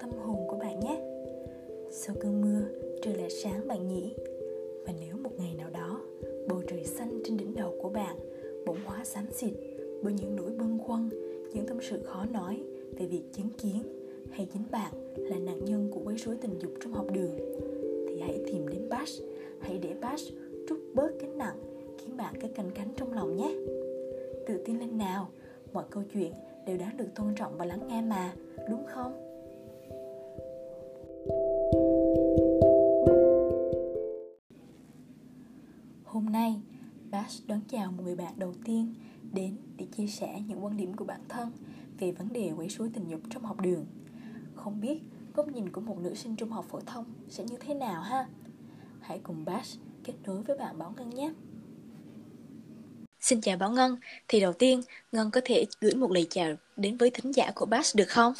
tâm hồn của bạn nhé. Sau cơn mưa, trời lại sáng bạn nhỉ. Và nếu một ngày nào đó, bầu trời xanh trên đỉnh đầu của bạn, bỗng hóa xám xịt bởi những nỗi bâng khuâng, những tâm sự khó nói về việc chứng kiến hay chính bạn là nạn nhân của quấy rối tình dục trong học đường, thì hãy tìm đến Bash hãy để Bash trút bớt gánh nặng, khiến bạn cái canh cánh trong lòng nhé. Tự tin lên nào, mọi câu chuyện đều đáng được tôn trọng và lắng nghe mà, đúng không? Bash đón chào một người bạn đầu tiên đến để chia sẻ những quan điểm của bản thân về vấn đề quấy rối tình dục trong học đường. Không biết góc nhìn của một nữ sinh trung học phổ thông sẽ như thế nào ha? Hãy cùng Bash kết nối với bạn Bảo Ngân nhé. Xin chào Bảo Ngân, thì đầu tiên Ngân có thể gửi một lời chào đến với thính giả của Bass được không?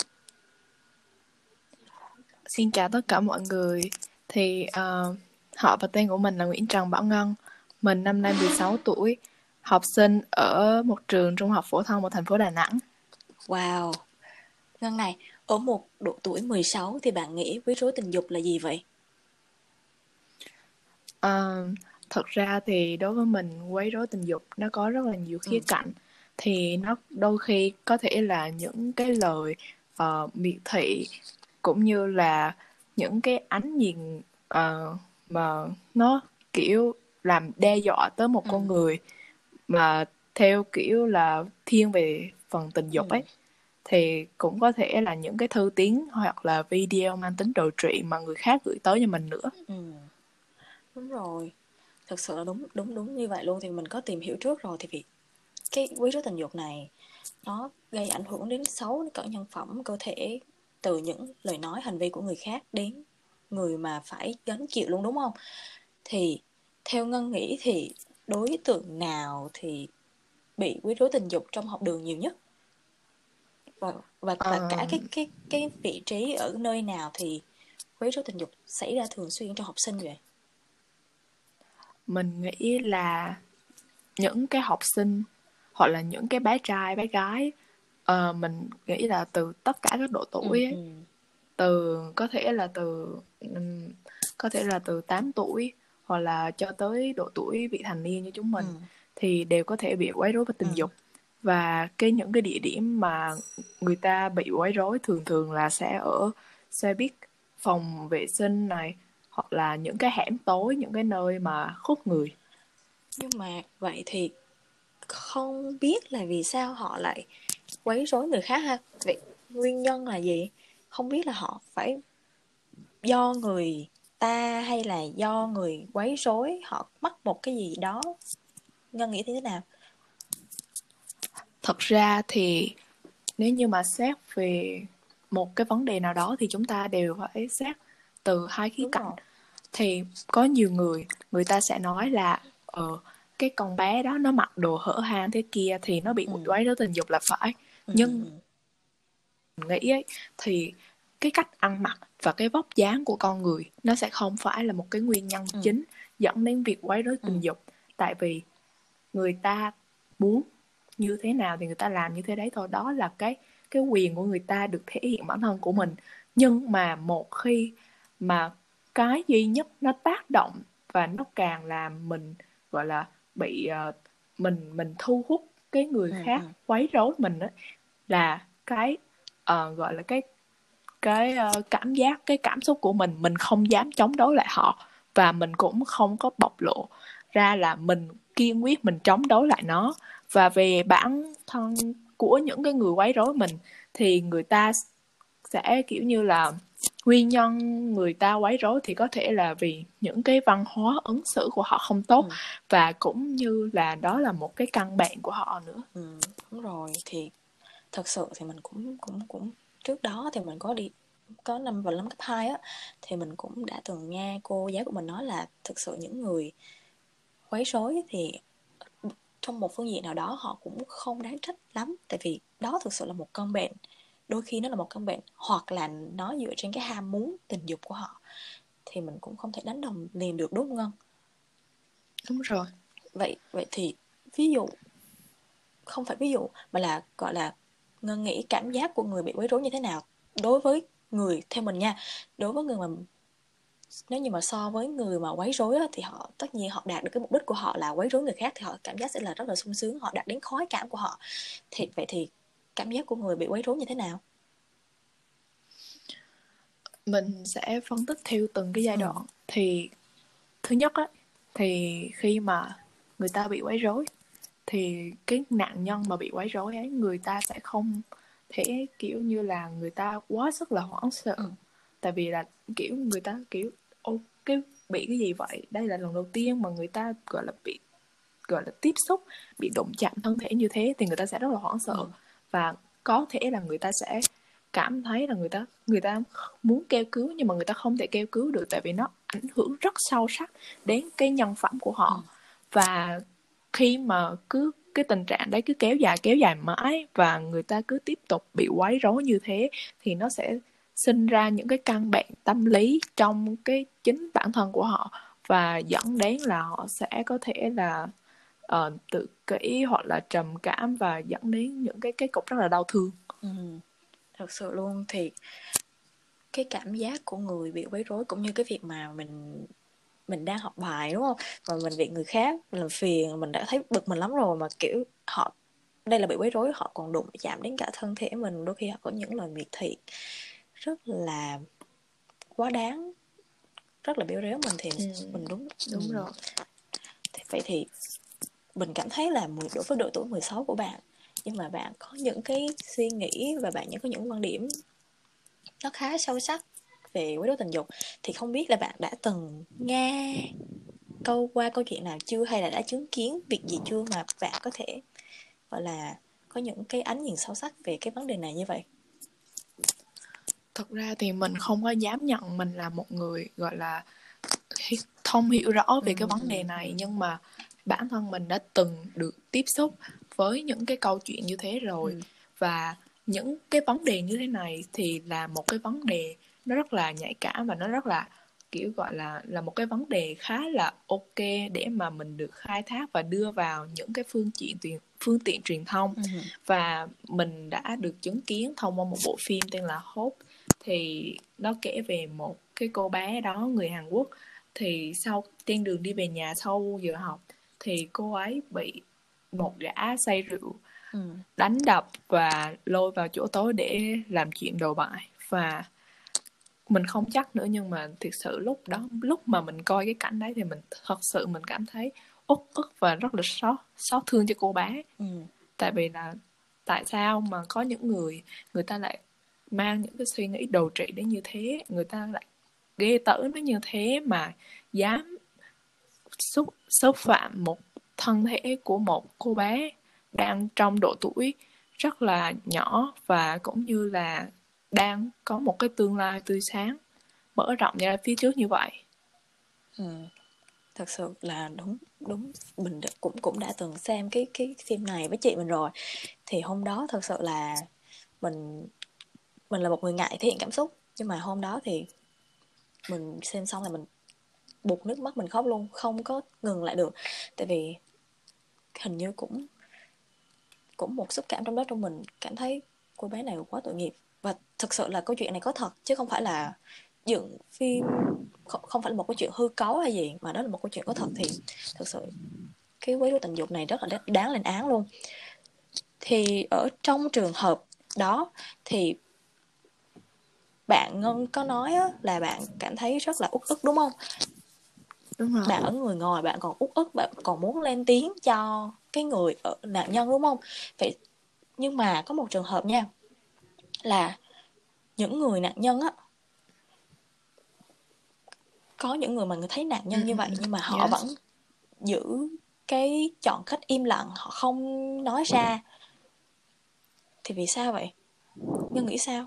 Xin chào tất cả mọi người, thì uh, họ và tên của mình là Nguyễn Trần Bảo Ngân, mình năm nay 16 tuổi, học sinh ở một trường trung học phổ thông ở thành phố Đà Nẵng. Wow, Ngân này, ở một độ tuổi 16 thì bạn nghĩ quấy rối tình dục là gì vậy? Uh, thật ra thì đối với mình quấy rối tình dục nó có rất là nhiều khía ừ. cạnh thì nó đôi khi có thể là những cái lời uh, miệt thị cũng như là những cái ánh nhìn uh, mà nó kiểu làm đe dọa tới một ừ. con người mà theo kiểu là thiên về phần tình dục ừ. ấy thì cũng có thể là những cái thư tiếng hoặc là video mang tính đồ trị mà người khác gửi tới cho mình nữa ừ. đúng rồi thực sự là đúng đúng đúng như vậy luôn thì mình có tìm hiểu trước rồi thì vì cái quấy rối tình dục này nó gây ảnh hưởng đến xấu đến cỡ nhân phẩm cơ thể từ những lời nói hành vi của người khác đến người mà phải gánh chịu luôn đúng không thì theo ngân nghĩ thì đối tượng nào thì bị quấy rối tình dục trong học đường nhiều nhất? Và và, và à... cả cái cái cái vị trí ở nơi nào thì quấy rối tình dục xảy ra thường xuyên trong học sinh vậy? Mình nghĩ là những cái học sinh hoặc là những cái bé trai bé gái uh, mình nghĩ là từ tất cả các độ tuổi ấy, ừ, ừ. từ có thể là từ um, có thể là từ 8 tuổi hoặc là cho tới độ tuổi vị thành niên như chúng mình ừ. thì đều có thể bị quấy rối về tình ừ. dục và cái những cái địa điểm mà người ta bị quấy rối thường thường là sẽ ở xe buýt phòng vệ sinh này hoặc là những cái hẻm tối những cái nơi mà khúc người nhưng mà vậy thì không biết là vì sao họ lại quấy rối người khác ha vậy nguyên nhân là gì không biết là họ phải do người ta hay là do người quấy rối họ mắc một cái gì đó? Ngân nghĩ thế nào? Thật ra thì nếu như mà xét về một cái vấn đề nào đó thì chúng ta đều phải xét từ hai khía cạnh. thì có nhiều người người ta sẽ nói là ờ cái con bé đó nó mặc đồ hở hang thế kia thì nó bị ừ. quấy rối tình dục là phải. Ừ. nhưng nghĩ ấy thì cái cách ăn mặc và cái vóc dáng của con người nó sẽ không phải là một cái nguyên nhân ừ. chính dẫn đến việc quấy rối tình ừ. dục tại vì người ta muốn như thế nào thì người ta làm như thế đấy thôi đó là cái cái quyền của người ta được thể hiện bản thân của mình nhưng mà một khi mà cái duy nhất nó tác động và nó càng làm mình gọi là bị uh, mình mình thu hút cái người ừ, khác ừ. quấy rối mình đó là cái uh, gọi là cái cái uh, cảm giác cái cảm xúc của mình mình không dám chống đối lại họ và mình cũng không có bộc lộ ra là mình kiên quyết mình chống đối lại nó. Và về bản thân của những cái người quấy rối mình thì người ta sẽ kiểu như là nguyên nhân người ta quấy rối thì có thể là vì những cái văn hóa ứng xử của họ không tốt ừ. và cũng như là đó là một cái căn bệnh của họ nữa. Ừ, đúng rồi. Thì thật sự thì mình cũng cũng cũng trước đó thì mình có đi có năm vào năm cấp 2 á thì mình cũng đã từng nghe cô giáo của mình nói là thực sự những người quấy rối thì trong một phương diện nào đó họ cũng không đáng trách lắm. Tại vì đó thực sự là một căn bệnh đôi khi nó là một căn bệnh hoặc là nó dựa trên cái ham muốn tình dục của họ thì mình cũng không thể đánh đồng liền được đúng không? Đúng rồi. Vậy vậy thì ví dụ không phải ví dụ mà là gọi là ngân nghĩ cảm giác của người bị quấy rối như thế nào? Đối với người theo mình nha đối với người mà nếu như mà so với người mà quấy rối thì họ tất nhiên họ đạt được cái mục đích của họ là quấy rối người khác thì họ cảm giác sẽ là rất là sung sướng họ đạt đến khói cảm của họ. Thì vậy thì cảm giác của người bị quấy rối như thế nào? Mình sẽ phân tích theo từng cái giai đoạn. Ừ. thì thứ nhất á thì khi mà người ta bị quấy rối thì cái nạn nhân mà bị quấy rối ấy người ta sẽ không thể kiểu như là người ta quá sức là hoảng sợ ừ. tại vì là kiểu người ta kiểu ô cái bị cái gì vậy đây là lần đầu tiên mà người ta gọi là bị gọi là tiếp xúc bị đụng chạm thân thể như thế thì người ta sẽ rất là hoảng sợ ừ. và có thể là người ta sẽ cảm thấy là người ta người ta muốn kêu cứu nhưng mà người ta không thể kêu cứu được tại vì nó ảnh hưởng rất sâu sắc đến cái nhân phẩm của họ ừ. và khi mà cứ cái tình trạng đấy cứ kéo dài kéo dài mãi và người ta cứ tiếp tục bị quấy rối như thế thì nó sẽ sinh ra những cái căn bệnh tâm lý trong cái chính bản thân của họ và dẫn đến là họ sẽ có thể là uh, tự kỷ hoặc là trầm cảm và dẫn đến những cái cái cục rất là đau thương. Ừ, thật sự luôn thì cái cảm giác của người bị quấy rối cũng như cái việc mà mình mình đang học bài đúng không? Và mình bị người khác làm phiền mình đã thấy bực mình lắm rồi mà kiểu họ đây là bị quấy rối họ còn đụng chạm đến cả thân thể mình đôi khi họ có những lời miệt thị. Rất là quá đáng rất là béo réo mình thì ừ. mình đúng đúng rồi. Thì vậy thì mình cảm thấy là đối với độ tuổi 16 của bạn nhưng mà bạn có những cái suy nghĩ và bạn những có những quan điểm nó khá sâu sắc về quấy rối tình dục. Thì không biết là bạn đã từng nghe câu qua câu chuyện nào chưa? Hay là đã chứng kiến việc gì chưa mà bạn có thể gọi là có những cái ánh nhìn sâu sắc về cái vấn đề này như vậy? Thật ra thì mình không có dám nhận mình là một người gọi là thông hiểu rõ về cái vấn đề này. Nhưng mà bản thân mình đã từng được tiếp xúc với những cái câu chuyện như thế rồi. Ừ. và những cái vấn đề như thế này thì là một cái vấn đề nó rất là nhạy cảm và nó rất là kiểu gọi là là một cái vấn đề khá là ok để mà mình được khai thác và đưa vào những cái phương tiện tiền phương tiện truyền thông ừ. và mình đã được chứng kiến thông qua một bộ phim tên là Hope thì nó kể về một cái cô bé đó người Hàn Quốc thì sau trên đường đi về nhà sau giờ học thì cô ấy bị một gã say rượu ừ. đánh đập và lôi vào chỗ tối để làm chuyện đầu bại và mình không chắc nữa nhưng mà thực sự lúc đó lúc mà mình coi cái cảnh đấy thì mình thật sự mình cảm thấy uất ức và rất là xót xót thương cho cô bé ừ. tại vì là tại sao mà có những người người ta lại mang những cái suy nghĩ đồ trị đến như thế người ta lại ghê tởm đến như thế mà dám xúc xúc phạm một thân thể của một cô bé đang trong độ tuổi rất là nhỏ và cũng như là đang có một cái tương lai tươi sáng, mở rộng ra phía trước như vậy. Ừ. thật sự là đúng đúng. Mình cũng cũng đã từng xem cái cái phim này với chị mình rồi. Thì hôm đó thật sự là mình mình là một người ngại thể hiện cảm xúc. Nhưng mà hôm đó thì mình xem xong là mình buộc nước mắt mình khóc luôn, không có ngừng lại được. Tại vì hình như cũng cũng một xúc cảm trong đó trong mình. Cảm thấy cô bé này quá tội nghiệp và thực sự là câu chuyện này có thật chứ không phải là dựng phim không, không phải là một câu chuyện hư cấu hay gì mà đó là một câu chuyện có thật thì thực sự cái quấy rối tình dục này rất là đáng lên án luôn. Thì ở trong trường hợp đó thì bạn ngân có nói á, là bạn cảm thấy rất là út ức đúng không? Đúng rồi. Bạn ở người ngoài bạn còn út ức bạn còn muốn lên tiếng cho cái người ở nạn nhân đúng không? Vậy nhưng mà có một trường hợp nha là những người nạn nhân á có những người mà người thấy nạn nhân như vậy nhưng mà họ yes. vẫn giữ cái chọn cách im lặng họ không nói ra thì vì sao vậy nhân nghĩ sao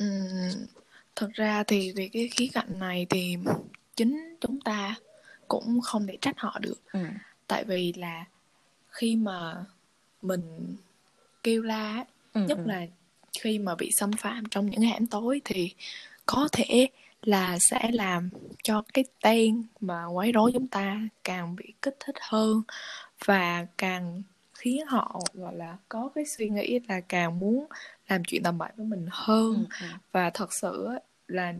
Ừm, thật ra thì về cái khía cạnh này thì chính chúng ta cũng không thể trách họ được. Ừ. Tại vì là khi mà mình kêu la ừ, nhất ừ. là khi mà bị xâm phạm trong những hẻm tối thì có thể là sẽ làm cho cái tên mà quấy rối chúng ta càng bị kích thích hơn và càng khiến họ gọi là có cái suy nghĩ là càng muốn làm chuyện tầm bậy với mình hơn ừ, ừ. và thật sự là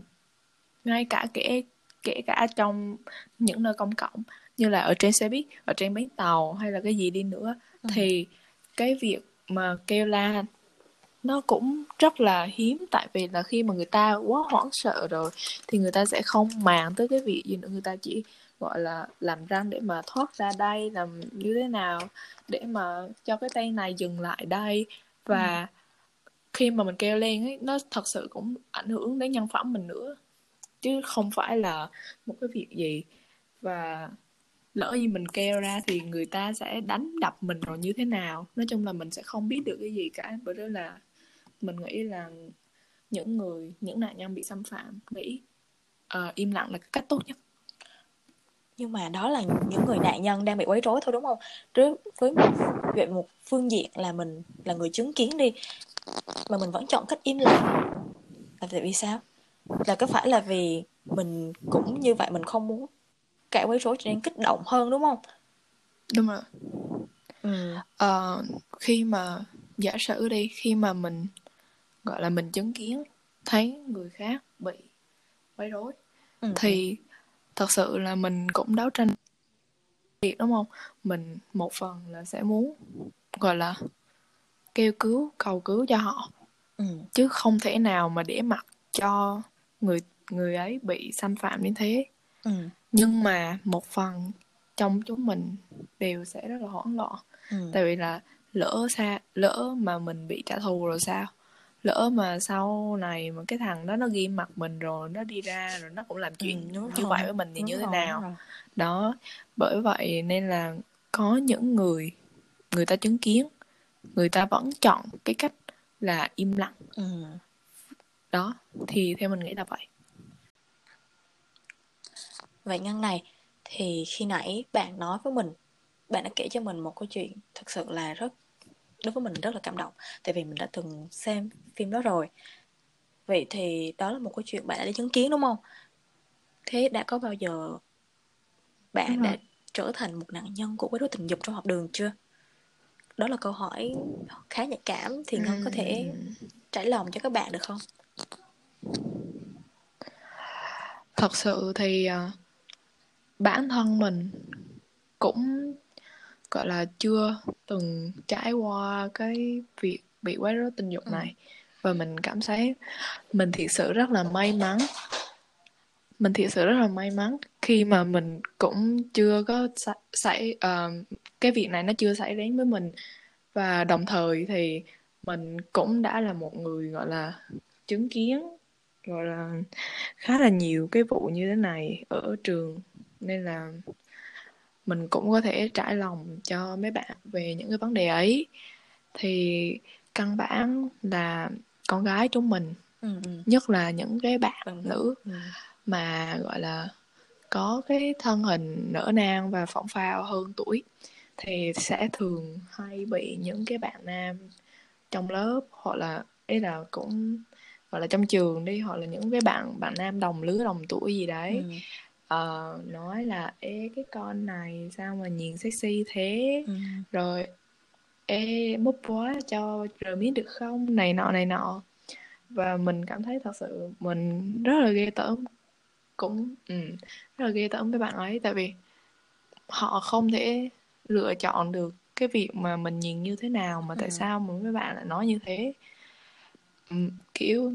ngay cả kể kể cả trong những nơi công cộng như là ở trên xe buýt ở trên bến tàu hay là cái gì đi nữa ừ. thì cái việc mà kêu la nó cũng rất là hiếm tại vì là khi mà người ta quá hoảng sợ rồi thì người ta sẽ không màng tới cái việc gì nữa. Người ta chỉ gọi là làm răng để mà thoát ra đây làm như thế nào để mà cho cái tay này dừng lại đây. Và ừ. khi mà mình kêu lên ấy nó thật sự cũng ảnh hưởng đến nhân phẩm mình nữa. Chứ không phải là một cái việc gì. Và lỡ như mình kêu ra thì người ta sẽ đánh đập mình rồi như thế nào. Nói chung là mình sẽ không biết được cái gì cả bởi đó là mình nghĩ là những người những nạn nhân bị xâm phạm nghĩ uh, im lặng là cách tốt nhất. Nhưng mà đó là những người nạn nhân đang bị quấy rối thôi đúng không? Đối với một về một phương diện là mình là người chứng kiến đi mà mình vẫn chọn cách im lặng. Là tại vì sao? Là có phải là vì mình cũng như vậy mình không muốn cả quấy rối cho nên kích động hơn đúng không? Đúng rồi. Ừ. uh, khi mà giả sử đi khi mà mình gọi là mình chứng kiến thấy người khác bị quấy rối ừ. thì thật sự là mình cũng đấu tranh việc đúng không mình một phần là sẽ muốn gọi là kêu cứu cầu cứu cho họ ừ. chứ không thể nào mà để mặc cho người người ấy bị xâm phạm như thế ừ. nhưng mà một phần trong chúng mình đều sẽ rất là hoảng loạn ừ. tại vì là lỡ xa lỡ mà mình bị trả thù rồi sao lỡ mà sau này mà cái thằng đó nó ghi mặt mình rồi nó đi ra rồi nó cũng làm chuyện ừ, như vậy với mình thì như thế nào rồi. đó bởi vậy nên là có những người người ta chứng kiến người ta vẫn chọn cái cách là im lặng ừ. đó thì theo mình nghĩ là vậy vậy ngăn này thì khi nãy bạn nói với mình bạn đã kể cho mình một câu chuyện thực sự là rất đối với mình rất là cảm động tại vì mình đã từng xem phim đó rồi. Vậy thì đó là một câu chuyện bạn đã chứng kiến đúng không? Thế đã có bao giờ bạn đã trở thành một nạn nhân của quấy rối tình dục trong học đường chưa? Đó là câu hỏi khá nhạy cảm thì ngân có thể trải lòng cho các bạn được không? Thật sự thì uh, bản thân mình cũng gọi là chưa từng trải qua cái việc bị quấy rối tình dục ừ. này. Và mình cảm thấy mình thiệt sự rất là may mắn. Mình thiệt sự rất là may mắn khi mà mình cũng chưa có xảy uh, cái việc này nó chưa xảy đến với mình. Và đồng thời thì mình cũng đã là một người gọi là chứng kiến gọi là khá là nhiều cái vụ như thế này ở trường. Nên là mình cũng có thể trải lòng cho mấy bạn về những cái vấn đề ấy thì căn bản là con gái chúng mình ừ, ừ. nhất là những cái bạn ừ. nữ ừ. mà gọi là có cái thân hình nở nang và phỏng phao hơn tuổi thì sẽ thường hay bị những cái bạn nam trong lớp hoặc là ấy là cũng gọi là trong trường đi hoặc là những cái bạn bạn nam đồng lứa đồng tuổi gì đấy ừ uh, nói là ê cái con này sao mà nhìn sexy thế? Ừ. rồi ê búp quá cho rời miếng được không? Này nọ này nọ. Và mình cảm thấy thật sự mình rất là ghê tởm. Cũng ừ, rất là ghê tởm với bạn ấy. Tại vì họ không thể lựa chọn được cái việc mà mình nhìn như thế nào mà tại ừ. sao mà mấy bạn lại nói như thế. Ừ, kiểu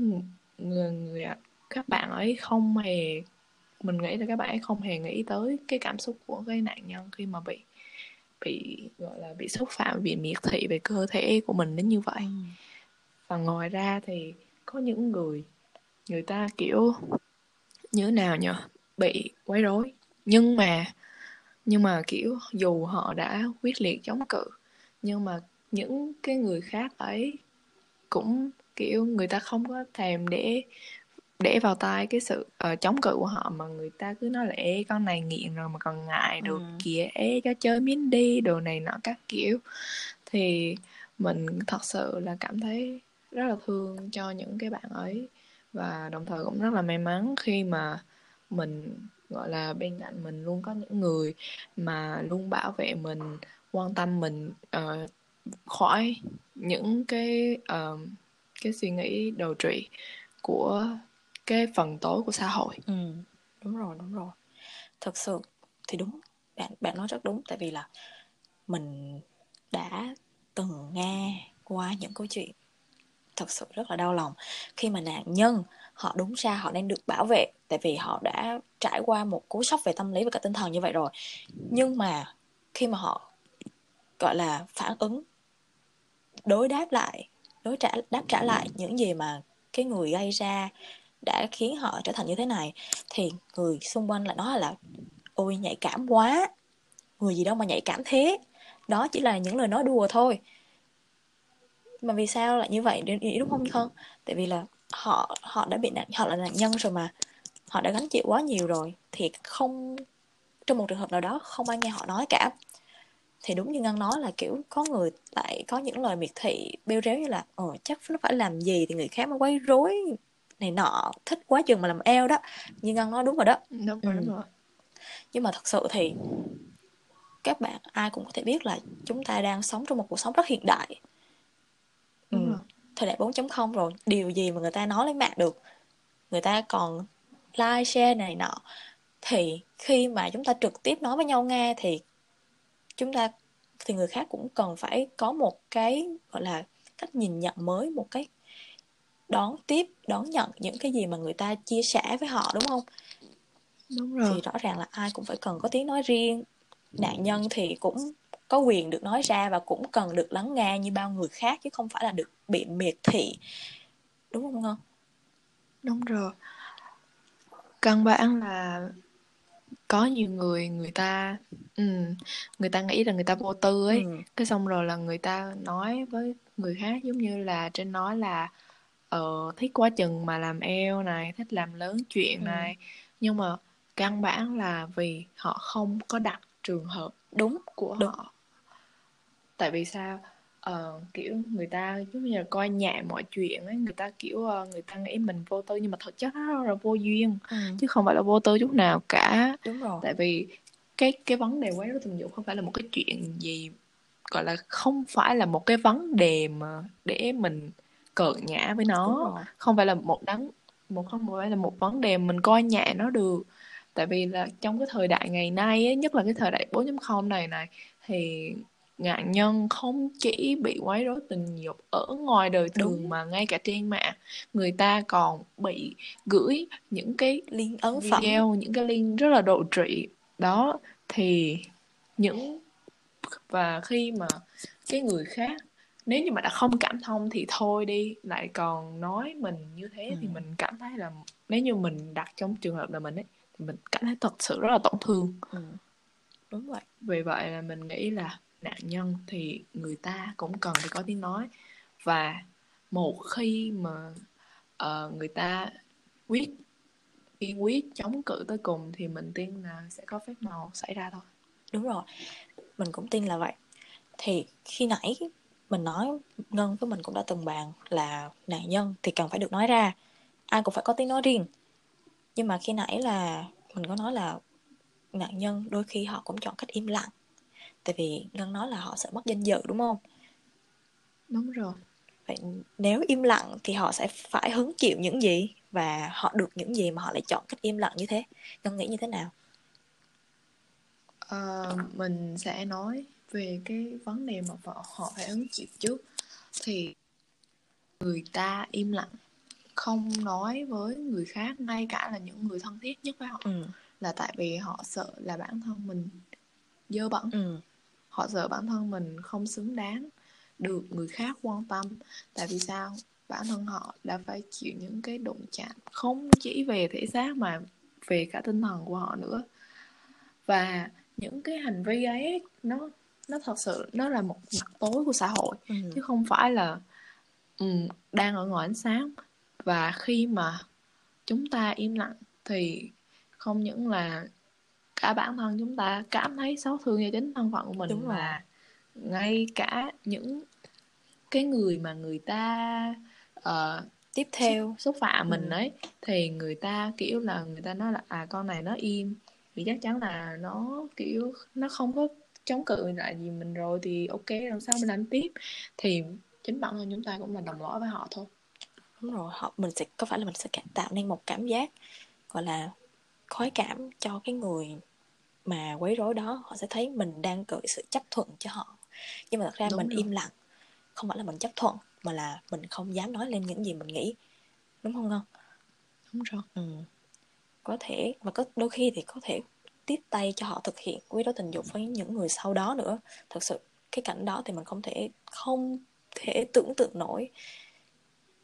người, người các bạn ấy không hề mình nghĩ là các bạn ấy không hề nghĩ tới cái cảm xúc của cái nạn nhân khi mà bị bị gọi là bị xúc phạm bị miệt thị về cơ thể của mình đến như vậy. Ừ. và ngoài ra thì có những người người ta kiểu như thế nào nhỉ bị quấy rối. Nhưng mà nhưng mà kiểu dù họ đã quyết liệt chống cự nhưng mà những cái người khác ấy cũng kiểu người ta không có thèm để để vào tai cái sự uh, chống cự của họ mà người ta cứ nói là ê con này nghiện rồi mà còn ngại được ừ. kìa ê cho chơi miếng đi đồ này nọ các kiểu thì mình thật sự là cảm thấy rất là thương cho những cái bạn ấy và đồng thời cũng rất là may mắn khi mà mình gọi là bên cạnh mình luôn có những người mà luôn bảo vệ mình quan tâm mình uh, khỏi những cái uh, cái suy nghĩ đầu trụy của cái phần tối của xã hội. Ừ đúng rồi đúng rồi. Thật sự thì đúng, bạn bạn nói rất đúng, tại vì là mình đã từng nghe qua những câu chuyện thật sự rất là đau lòng. Khi mà nạn nhân, họ đúng ra họ đang được bảo vệ, tại vì họ đã trải qua một cú sốc về tâm lý và cả tinh thần như vậy rồi. Nhưng mà khi mà họ, gọi là, phản ứng, đối đáp lại, đối trả, đáp trả lại những gì mà cái người gây ra đã khiến họ trở thành như thế này, thì người xung quanh lại nói là, ôi, nhạy cảm quá, người gì đâu mà nhạy cảm thế. Đó chỉ là những lời nói đùa thôi. Mà vì sao lại như vậy? Đúng không không tại vì là họ họ đã bị nạn, họ là nạn nhân rồi mà, họ đã gánh chịu quá nhiều rồi, thì không, trong một trường hợp nào đó không ai nghe họ nói cả. Thì đúng như ngân nói là, kiểu, có người lại có những lời miệt thị, bêu réo như là ờ chắc nó phải làm gì thì người khác mới quấy rối này nọ thích quá chừng mà làm eo đó như ngân nói đúng rồi đó đúng rồi, ừ. đúng rồi. nhưng mà thật sự thì các bạn ai cũng có thể biết là chúng ta đang sống trong một cuộc sống rất hiện đại ừ. thời đại 4.0 rồi điều gì mà người ta nói lên mạng được người ta còn like share này nọ thì khi mà chúng ta trực tiếp nói với nhau nghe thì chúng ta thì người khác cũng cần phải có một cái gọi là cách nhìn nhận mới một cái đón tiếp đón nhận những cái gì mà người ta chia sẻ với họ đúng không? Đúng rồi. thì rõ ràng là ai cũng phải cần có tiếng nói riêng. Nạn nhân thì cũng có quyền được nói ra và cũng cần được lắng nghe như bao người khác chứ không phải là được bị miệt thị. Đúng không ngon đúng rồi. Căn bản là có nhiều người người ta ừ, người ta nghĩ là người ta vô tư ấy. Ừ. cái xong rồi là người ta nói với người khác giống như là trên nói là ờ thích quá chừng mà làm eo này thích làm lớn chuyện ừ. này nhưng mà căn bản là vì họ không có đặt trường hợp đúng của đúng. họ tại vì sao uh, kiểu người ta giống như là coi nhẹ mọi chuyện ấy người ta kiểu uh, người ta nghĩ mình vô tư nhưng mà thật chất nó là vô duyên ừ. chứ không phải là vô tư chút nào cả đúng rồi tại vì cái cái vấn đề quấy rối tình dục không phải là một cái chuyện gì gọi là không phải là một cái vấn đề mà để mình cợt nhã với nó. Không phải là một đắng một không phải là một vấn đề mình coi nhẹ nó được. Tại vì là trong cái thời đại ngày nay ấy, nhất là cái thời đại 4.0 này này thì nạn nhân không chỉ bị quấy rối tình dục ở ngoài đời thường Đúng. mà ngay cả trên mạng. Người ta còn bị gửi những cái link ấn video phẩm. những cái link rất là độ trị đó thì những và khi mà cái người khác nếu như mà đã không cảm thông thì thôi đi. Lại còn nói mình như thế ừ. thì mình cảm thấy là nếu như mình đặt trong trường hợp là mình ấy thì mình cảm thấy thật sự rất là tổn thương. Ừ. đúng vậy. Vì vậy là mình nghĩ là nạn nhân thì người ta cũng cần phải có tiếng nói. Và một khi mà uh, người ta quyết kiên quyết chống cự tới cùng thì mình tin là sẽ có phép màu xảy ra thôi. Đúng rồi. Mình cũng tin là vậy. Thì khi nãy mình nói ngân với mình cũng đã từng bàn là nạn nhân thì cần phải được nói ra. Ai cũng phải có tiếng nói riêng. Nhưng mà khi nãy là mình có nói là nạn nhân đôi khi họ cũng chọn cách im lặng. Tại vì ngân nói là họ sợ mất danh dự đúng không? Đúng rồi. Vậy nếu im lặng thì họ sẽ phải hứng chịu những gì? Và họ được những gì mà họ lại chọn cách im lặng như thế? Ngân nghĩ như thế nào? Uh, mình sẽ nói về cái vấn đề mà họ phải hứng chịu trước thì người ta im lặng không nói với người khác ngay cả là những người thân thiết nhất với họ. Ừ. là tại vì họ sợ là bản thân mình dơ bẩn. Ừ. Họ sợ bản thân mình không xứng đáng được người khác quan tâm. Tại vì sao? Bản thân họ đã phải chịu những cái đụng chạm không chỉ về thể xác mà về cả tinh thần của họ nữa. Và những cái hành vi ấy nó nó thật sự nó là một mặt tối của xã hội ừ. chứ không phải là um, đang ở ngoài ánh sáng và khi mà chúng ta im lặng thì không những là cả bản thân chúng ta cảm thấy xấu thương cho chính thân phận của mình Đúng mà ngay cả những cái người mà người ta uh, tiếp theo xúc phạm mình ừ. ấy thì người ta kiểu là người ta nói là à con này nó im thì chắc chắn là nó kiểu nó không có chống cự lại gì mình rồi thì ok làm sao mình làm tiếp. Thì chính bản thân chúng ta cũng là đồng lõa với họ thôi. Đúng rồi họ mình sẽ có phải là mình sẽ tạo nên một cảm giác gọi là khoái cảm cho cái người mà quấy rối đó. Họ sẽ thấy mình đang gợi sự chấp thuận cho họ. Nhưng mà thật ra đúng mình rồi. im lặng. Không phải là mình chấp thuận mà là mình không dám nói lên những gì mình nghĩ. Đúng không ngân? Đúng rồi. Ừ. có thể và có đôi khi thì có thể tiếp tay cho họ thực hiện quấy rối tình dục với những người sau đó nữa. Thật sự cái cảnh đó thì mình không thể không thể tưởng tượng nổi.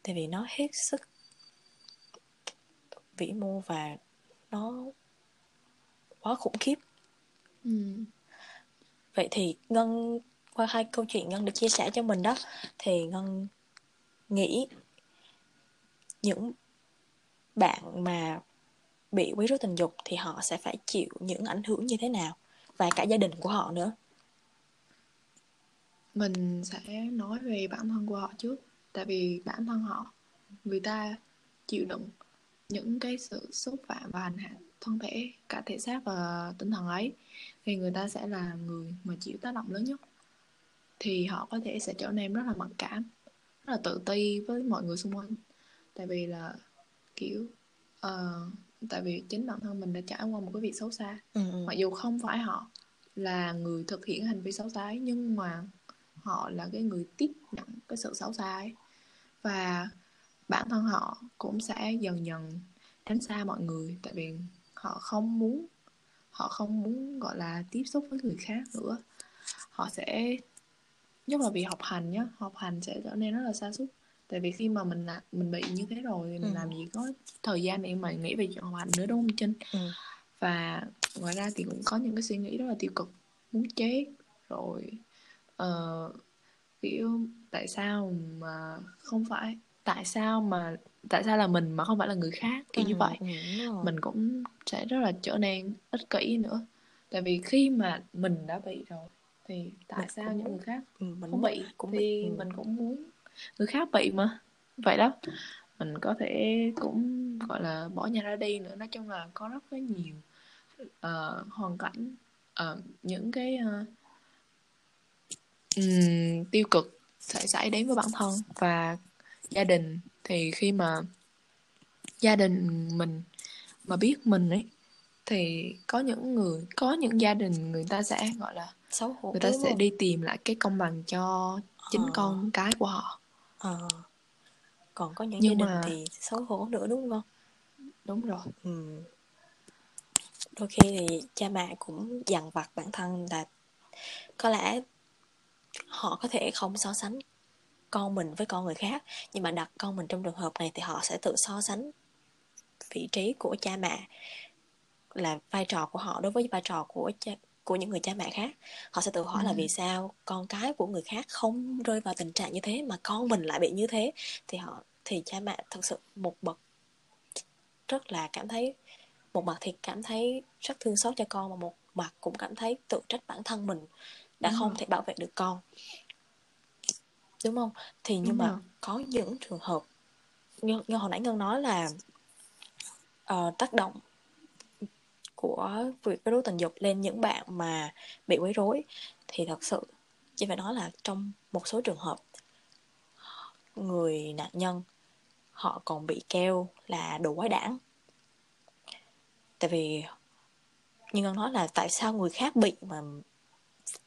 Tại vì nó hết sức vĩ mô và nó quá khủng khiếp. Ừ. vậy thì ngân qua hai câu chuyện ngân được chia sẻ cho mình đó thì ngân nghĩ những bạn mà bị quấy rối tình dục thì họ sẽ phải chịu những ảnh hưởng như thế nào? Và cả gia đình của họ nữa. Mình sẽ nói về bản thân của họ trước. Tại vì bản thân họ người ta chịu đựng những cái sự xúc phạm và hành hạ thân thể cả thể xác và tinh thần ấy. Thì người ta sẽ là người mà chịu tác động lớn nhất. Thì họ có thể sẽ trở nên rất là mặc cảm rất là tự ti với mọi người xung quanh. Tại vì là kiểu uh, tại vì chính bản thân mình đã trải qua một cái việc xấu xa ừ. ừ. mặc dù không phải họ là người thực hiện hành vi xấu xa ấy, nhưng mà họ là cái người tiếp nhận cái sự xấu xa ấy và bản thân họ cũng sẽ dần dần tránh xa mọi người tại vì họ không muốn họ không muốn gọi là tiếp xúc với người khác nữa họ sẽ nhất là vì học hành nhá học hành sẽ trở nên rất là xa xúc tại vì khi mà mình là mình bị như thế rồi thì mình ừ. làm gì có thời gian để mà nghĩ về chuyện học hành nữa đúng không trinh ừ. và ngoài ra thì cũng có những cái suy nghĩ rất là tiêu cực muốn chết rồi uh, kiểu tại sao mà không phải tại sao mà tại sao là mình mà không phải là người khác kiểu ừ, như vậy ừ, mình cũng sẽ rất là trở nên ích kỷ nữa tại vì khi mà mình đã bị rồi thì tại mình sao cũng, những người khác ừ, mình không bị cũng thì bị. Ừ. mình cũng muốn người khác bị mà. Vậy đó. Mình có thể cũng gọi là bỏ nhà ra đi nữa. Nói chung là có rất là nhiều uh, hoàn cảnh uh, những cái uh, um, tiêu cực sẽ xảy đến với bản thân và gia đình. Thì khi mà gia đình mình mà biết mình ấy thì có những người có những gia đình người ta sẽ gọi là xấu hổ người ta sẽ không? đi tìm lại cái công bằng cho chính ờ. con cái của họ ờ. còn có những Nhưng gia đình mà... thì xấu hổ nữa đúng không đúng rồi ừ. đôi khi thì cha mẹ cũng dằn vặt bản thân là có lẽ họ có thể không so sánh con mình với con người khác nhưng mà đặt con mình trong trường hợp này thì họ sẽ tự so sánh vị trí của cha mẹ là vai trò của họ đối với vai trò của cha, của những người cha mẹ khác họ sẽ tự hỏi ừ. là vì sao con cái của người khác không rơi vào tình trạng như thế mà con mình lại bị như thế thì họ thì cha mẹ thật sự một bậc rất là cảm thấy một mặt thì cảm thấy rất thương xót cho con mà một mặt cũng cảm thấy tự trách bản thân mình đã Đúng không rồi. thể bảo vệ được con đúng không thì nhưng Đúng mà rồi. có những trường hợp như, như hồi nãy ngân nói là uh, tác động của việc quấy rối tình dục lên những bạn mà bị quấy rối. Thì thật sự chỉ phải nói là trong một số trường hợp người nạn nhân họ còn bị kêu là đồ quái đản. Tại vì như ngân nói là tại sao người khác bị mà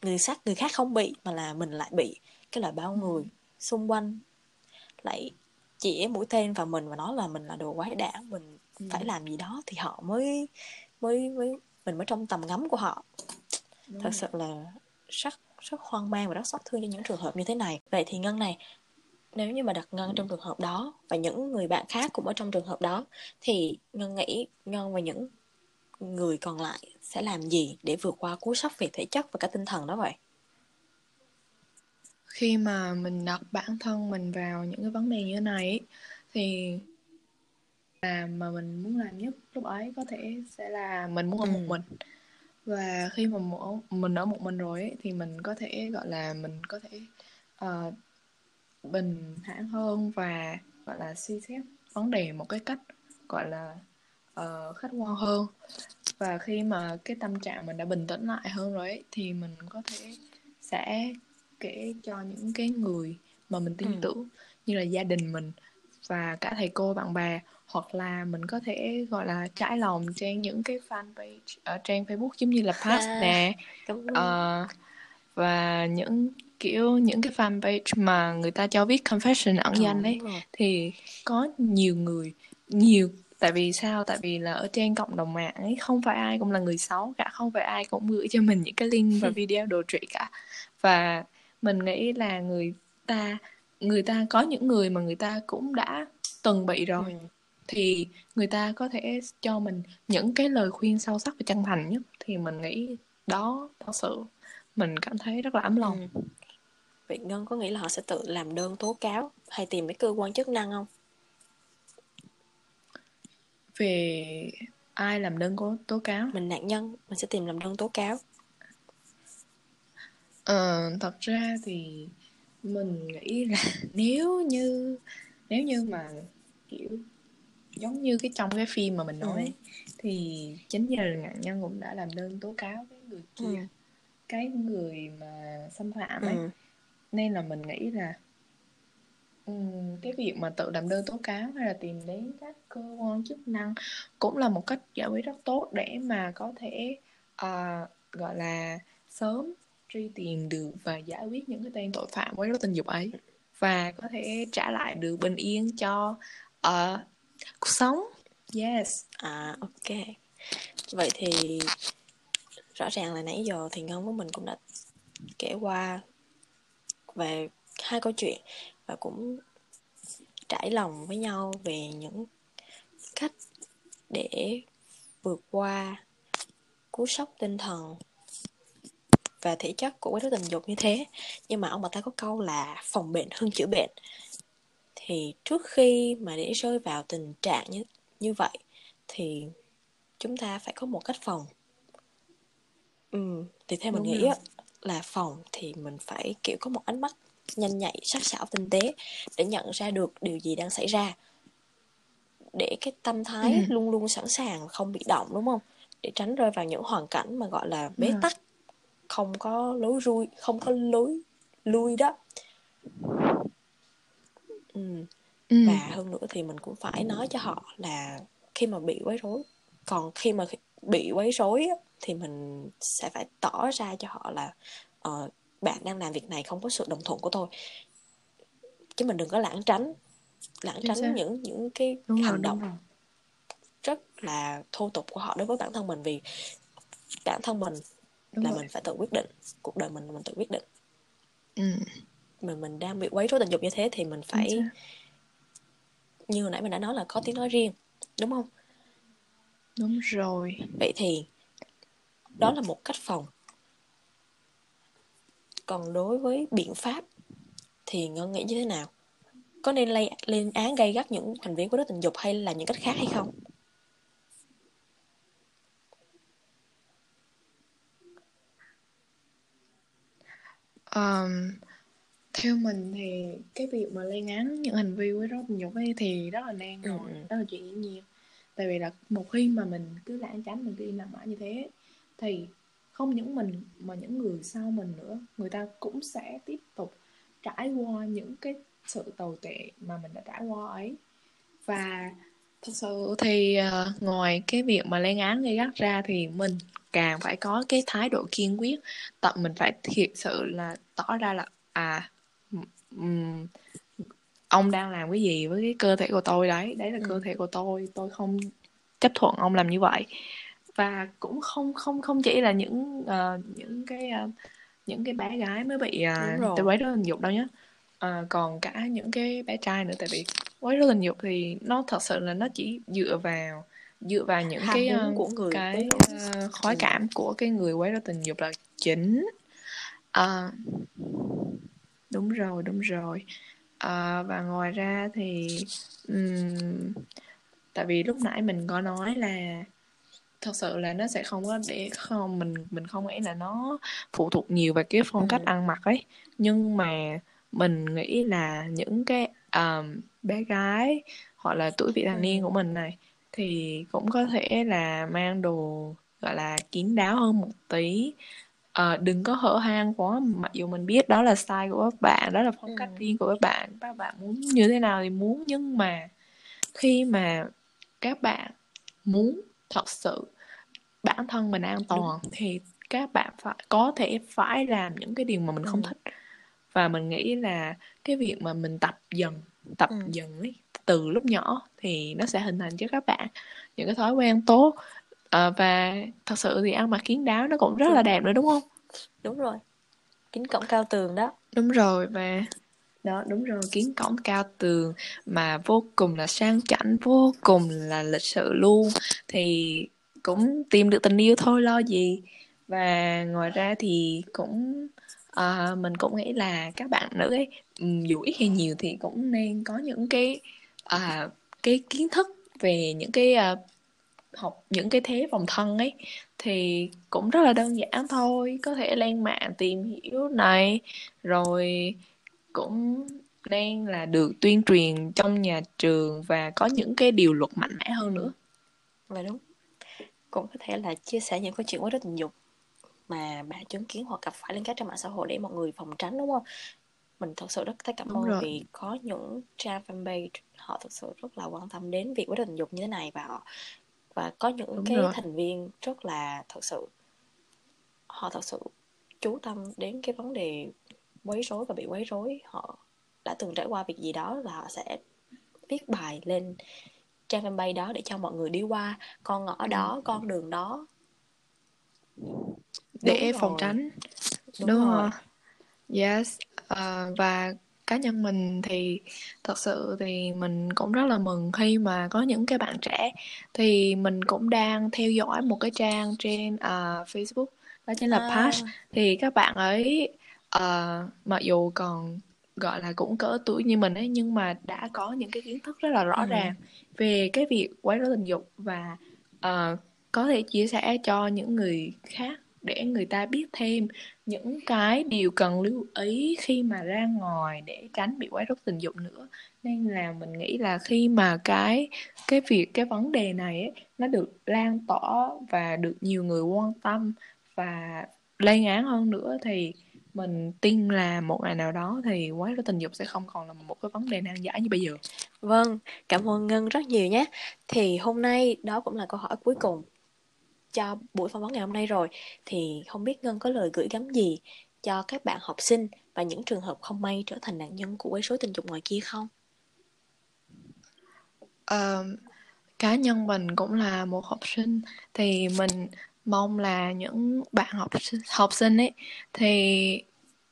người khác người khác không bị mà là mình lại bị? Cái là bao người xung quanh lại chỉ mũi tên vào mình và nói là mình là đồ quái đản mình ừ. phải làm gì đó thì họ mới mới mới mình mới trong tầm ngắm của họ. Đúng thật rồi. sự là rất rất hoang mang và rất xót thương cho những trường hợp như thế này. Vậy thì ngân này nếu như mà đặt ngân trong trường hợp đó và những người bạn khác cũng ở trong trường hợp đó thì ngân nghĩ ngân và những người còn lại sẽ làm gì để vượt qua cú sốc về thể chất và cả tinh thần đó vậy? Khi mà mình đặt bản thân mình vào những cái vấn đề như thế này thì làm mà mình muốn làm nhất lúc ấy có thể sẽ là mình muốn ở một ừ. mình và khi mà mình ở một mình rồi ấy, thì mình có thể gọi là mình có thể uh, bình thản hơn và gọi là suy xét vấn đề một cái cách gọi là uh, khách quan hơn và khi mà cái tâm trạng mình đã bình tĩnh lại hơn rồi ấy, thì mình có thể sẽ kể cho những cái người mà mình tin ừ. tưởng như là gia đình mình và cả thầy cô bạn bè hoặc là mình có thể gọi là trải lòng trên những cái fanpage ở trang Facebook giống như là Past À, nè ờ, và những kiểu những cái fanpage mà người ta cho viết confession ẩn danh ấy đúng rồi. thì có nhiều người nhiều tại vì sao? Tại vì là ở trên cộng đồng mạng ấy không phải ai cũng là người xấu cả không phải ai cũng gửi cho mình những cái link và video đồ trị cả. Và mình nghĩ là người ta người ta có những người mà người ta cũng đã từng bị rồi. Ừ. thì người ta có thể cho mình những cái lời khuyên sâu sắc và chân thành nhất thì mình nghĩ đó thật sự mình cảm thấy rất là ấm lòng Ừ. Vậy Ngân có nghĩ là họ sẽ tự làm đơn tố cáo hay tìm mấy cơ quan chức năng không? về ai làm đơn có tố cáo Mình nạn nhân, mình sẽ tìm làm đơn tố cáo. Ờ, thật ra thì mình nghĩ là nếu như nếu như mà kiểu giống như cái trong cái phim mà mình nói Ừ. thì chính gia đình nạn nhân cũng đã làm đơn tố cáo với người Ừ. kia cái người mà xâm phạm ấy Ừ. nên là mình nghĩ là ừm, cái việc mà tự làm đơn tố cáo hay là tìm đến các cơ quan chức năng cũng là một cách giải quyết rất tốt để mà có thể à, gọi là sớm truy tìm được và giải quyết những cái tên tội phạm quấy rối tình dục ấy và có thể trả lại được bình yên cho ờ, cuộc sống. Yes. À, ok. Vậy thì rõ ràng là nãy giờ thì Ngân với mình cũng đã kể qua về hai câu chuyện và cũng trải lòng với nhau về những cách để vượt qua cú sốc tinh thần và thể chất của quấy rối tình dục như thế. Nhưng mà ông bà ta có câu là phòng bệnh hơn chữa bệnh thì trước khi mà để rơi vào tình trạng như như vậy thì chúng ta phải có một cách phòng ừ, thì theo mình nghĩ rồi. là phòng thì mình phải kiểu có một ánh mắt nhanh nhạy sắc sảo tinh tế để nhận ra được điều gì đang xảy ra để cái tâm thái Ừ. luôn luôn sẵn sàng không bị động đúng không để tránh rơi vào những hoàn cảnh mà gọi là bế rồi. tắc không có lối lui không có lối lui đó ừ. Ừ. và hơn nữa thì mình cũng phải nói cho họ là khi mà bị quấy rối còn khi mà bị quấy rối thì mình sẽ phải tỏ ra cho họ là ờ, bạn đang làm việc này không có sự đồng thuận của tôi chứ mình đừng có lãng tránh lãng Chính xác. tránh những những cái đúng rồi hành đúng động rồi rất là thô tục của họ đối với bản thân mình vì bản thân mình đúng là rồi mình phải tự quyết định cuộc đời mình mình tự quyết định ừ. Mà mình đang bị quấy rối tình dục như thế thì mình phải như hồi nãy mình đã nói là có tiếng nói riêng đúng không? Đúng rồi. Vậy thì đó là một cách phòng. Còn đối với biện pháp thì ngân nghĩ như thế nào? Có nên lay, lên án gây gắt những hành vi quấy rối tình dục hay là những cách khác hay không? Ờm, theo mình thì cái việc mà lên án những hành vi quấy rối tình dục ấy thì rất là nên Ừ, rồi ừ. đó là chuyện dĩ nhiên. Tại vì là một khi mà mình cứ lảng tránh mình cứ im lặng mãi như thế thì không những mình mà những người sau mình nữa người ta cũng sẽ tiếp tục trải qua những cái sự tồi tệ mà mình đã trải qua ấy. Và thật sự thì ờ, ngoài cái việc mà lên án gây gắt ra thì mình càng phải có cái thái độ kiên quyết. Tập mình phải thiệt sự là tỏ ra là à ông đang làm cái gì với cái cơ thể của tôi đấy đấy là cơ Ừ. thể của tôi tôi không chấp thuận ông làm như vậy và cũng không không không chỉ là những ờ, những cái ờ, những cái bé gái mới bị uh, rồi. tự quấy rối tình dục đâu nhé Ờ, còn cả những cái bé trai nữa tại vì quấy rối tình dục thì nó thật sự là nó chỉ dựa vào dựa vào những Ham cái ờ, của người cái ờ, khoái Ừ. cảm của cái người quấy rối tình dục là chính Ờ, đúng rồi đúng rồi Ờ, và ngoài ra thì ừm, tại vì lúc nãy mình có nói là thật sự là nó sẽ không có để không mình mình không nghĩ là nó phụ thuộc nhiều vào cái phong Ừ. cách ăn mặc ấy nhưng mà mình nghĩ là những cái um, bé gái hoặc là tuổi vị thành niên Ừ. của mình này thì cũng có thể là mang đồ gọi là kín đáo hơn một tí uh, đừng có hở hang quá mặc dù mình biết đó là style của các bạn đó là phong ừ. cách riêng của các bạn các bạn muốn như thế nào thì muốn nhưng mà khi mà các bạn muốn thật sự bản thân mình an toàn Đúng. thì các bạn phải có thể phải làm những cái điều mà mình ừ. không thích và mình nghĩ là cái việc mà mình tập dần tập ừ. dần ấy từ lúc nhỏ thì nó sẽ hình thành cho các bạn những cái thói quen tốt à, và thật sự thì ăn mặc kiến đáo nó cũng rất là đẹp nữa đúng không? Đúng rồi. Kính cổng cao tường đó. Đúng rồi và đó đúng rồi. kiến cổng cao tường mà vô cùng là sang chảnh vô cùng là lịch sự luôn. Thì cũng tìm được tình yêu thôi lo gì? Và ngoài ra thì cũng uh, mình cũng nghĩ là các bạn nữ ấy dù ít hay nhiều thì cũng nên có những cái uh, cái kiến thức về những cái uh, học những cái thế vòng thân ấy thì cũng rất là đơn giản thôi. Có thể lên mạng tìm hiểu này rồi cũng nên là được tuyên truyền trong nhà trường và có những cái điều luật mạnh mẽ hơn nữa. Là đúng. Cũng có thể là chia sẻ những câu chuyện quá rất tình dục mà bạn chứng kiến hoặc gặp phải lên các trang mạng xã hội để mọi người phòng tránh đúng không? Mình thật sự rất thấy cảm ơn vì có những trang fanpage họ thực sự rất là quan tâm đến việc quá tình dục như thế này và và có những đúng cái rồi. thành viên rất là thật sự họ thật sự chú tâm đến cái vấn đề quấy rối và bị quấy rối. Họ đã từng trải qua việc gì đó là họ sẽ viết bài lên trang fanpage đó để cho mọi người đi qua. Con ngõ đó con đường đó. Để Đúng phòng rồi. tránh. Đúng, Đúng rồi. Yes. Uh, và cá nhân mình thì thật sự thì mình cũng rất là mừng khi mà có những cái bạn trẻ thì mình cũng đang theo dõi một cái trang trên uh, Facebook đó chính là à. Pass thì các bạn ấy uh, mặc dù còn gọi là cũng cỡ tuổi như mình ấy nhưng mà đã có những cái kiến thức rất là rõ ừ. ràng về cái việc quấy rối tình dục và uh, có thể chia sẻ cho những người khác để người ta biết thêm những cái điều cần lưu ý khi mà ra ngoài để tránh bị quấy rối tình dục nữa nên là mình nghĩ là khi mà cái cái việc cái vấn đề này ấy, nó được lan tỏa và được nhiều người quan tâm và lên án hơn nữa thì mình tin là một ngày nào đó thì quấy rối tình dục sẽ không còn là một cái vấn đề nan giải như bây giờ. Vâng, cảm ơn Ngân rất nhiều nhé. Thì hôm nay đó cũng là câu hỏi cuối cùng cho buổi phỏng vấn ngày hôm nay rồi thì không biết Ngân có lời gửi gắm gì cho các bạn học sinh và những trường hợp không may trở thành nạn nhân của quấy rối tình dục ngoài kia không? À, cá nhân mình cũng là một học sinh thì mình mong là những bạn học sinh học sinh ấy thì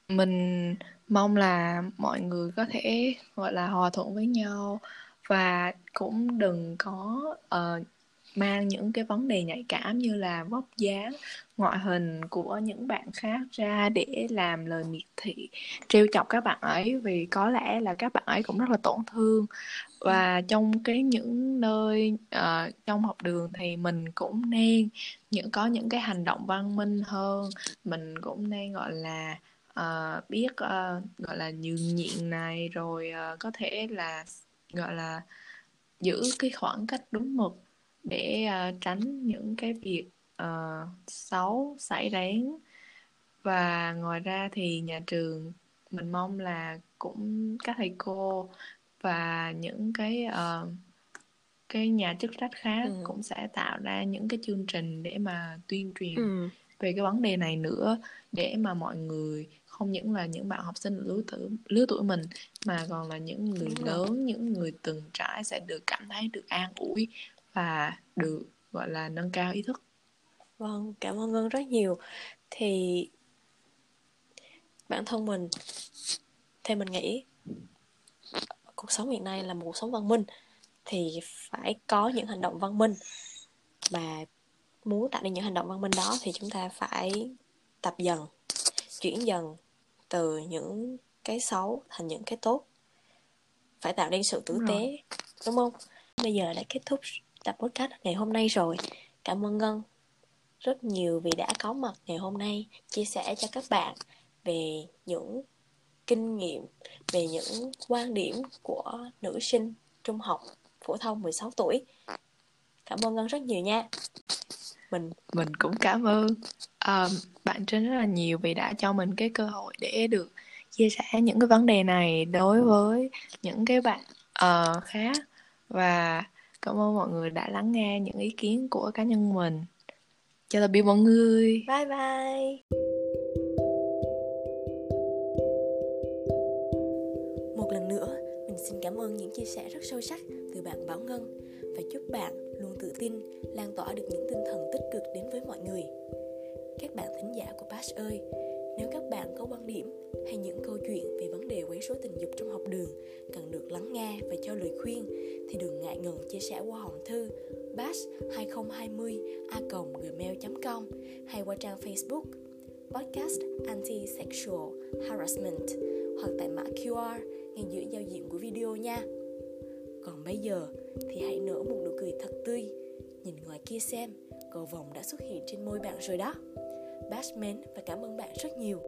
mình mong là mọi người có thể gọi là hòa thuận với nhau và cũng đừng có uh, mang những cái vấn đề nhạy cảm như là vóc dáng ngoại hình của những bạn khác ra để làm lời miệt thị trêu chọc các bạn ấy vì có lẽ là các bạn ấy cũng rất là tổn thương. Và trong cái những nơi uh, trong học đường thì mình cũng nên những có những cái hành động văn minh hơn. Mình cũng nên gọi là uh, biết uh, gọi là nhường nhịn này rồi uh, có thể là gọi là giữ cái khoảng cách đúng mực để uh, tránh những cái việc uh, xấu xảy đến và ngoài ra thì nhà trường mình mong là cũng các thầy cô và những cái uh, cái nhà chức trách khác ừ. cũng sẽ tạo ra những cái chương trình để mà tuyên truyền ừ. về cái vấn đề này nữa để mà mọi người không những là những bạn học sinh lứa tuổi lứa tuổi mình mà còn là những người Đúng lớn rồi. những người từng trải sẽ được cảm thấy được an ủi và được gọi là nâng cao ý thức. Vâng cảm ơn ngân rất nhiều. Thì bản thân mình theo mình nghĩ cuộc sống hiện nay là một cuộc sống văn minh thì phải có những hành động văn minh. Mà muốn tạo nên những hành động văn minh đó thì chúng ta phải tập dần chuyển dần từ những cái xấu thành những cái tốt. Phải tạo nên sự tử tế đúng không? Bây giờ đã kết thúc tập podcast ngày hôm nay rồi cảm ơn ngân rất nhiều vì đã có mặt ngày hôm nay chia sẻ cho các bạn về những kinh nghiệm về những quan điểm của nữ sinh trung học phổ thông 16 tuổi. Cảm ơn Ngân rất nhiều nha. mình mình cũng cảm ơn uh, bạn Trinh rất là nhiều vì đã cho mình cái cơ hội để được chia sẻ những cái vấn đề này đối với những cái bạn uh, khác và cảm ơn mọi người đã lắng nghe những ý kiến của cá nhân mình. Chào tạm biệt mọi người. Bye bye. Một lần nữa mình xin cảm ơn những chia sẻ rất sâu sắc từ bạn Bảo Ngân và chúc bạn luôn tự tin lan tỏa được những tinh thần tích cực đến với mọi người. Các bạn thính giả của Bash ơi nếu các bạn có quan điểm hay những câu chuyện về vấn đề quấy rối tình dục trong học đường cần được lắng nghe và cho lời khuyên thì đừng ngại ngần chia sẻ qua hòm thư bash 2020 a gmail.com hay qua trang Facebook podcast anti-sexual harassment hoặc tại mã QR ngay giữa giao diện của video nha. Còn bây giờ thì hãy nở một nụ cười thật tươi, nhìn ngoài kia xem, cầu vồng đã xuất hiện trên môi bạn rồi đó. Bash mến và cảm ơn bạn rất nhiều.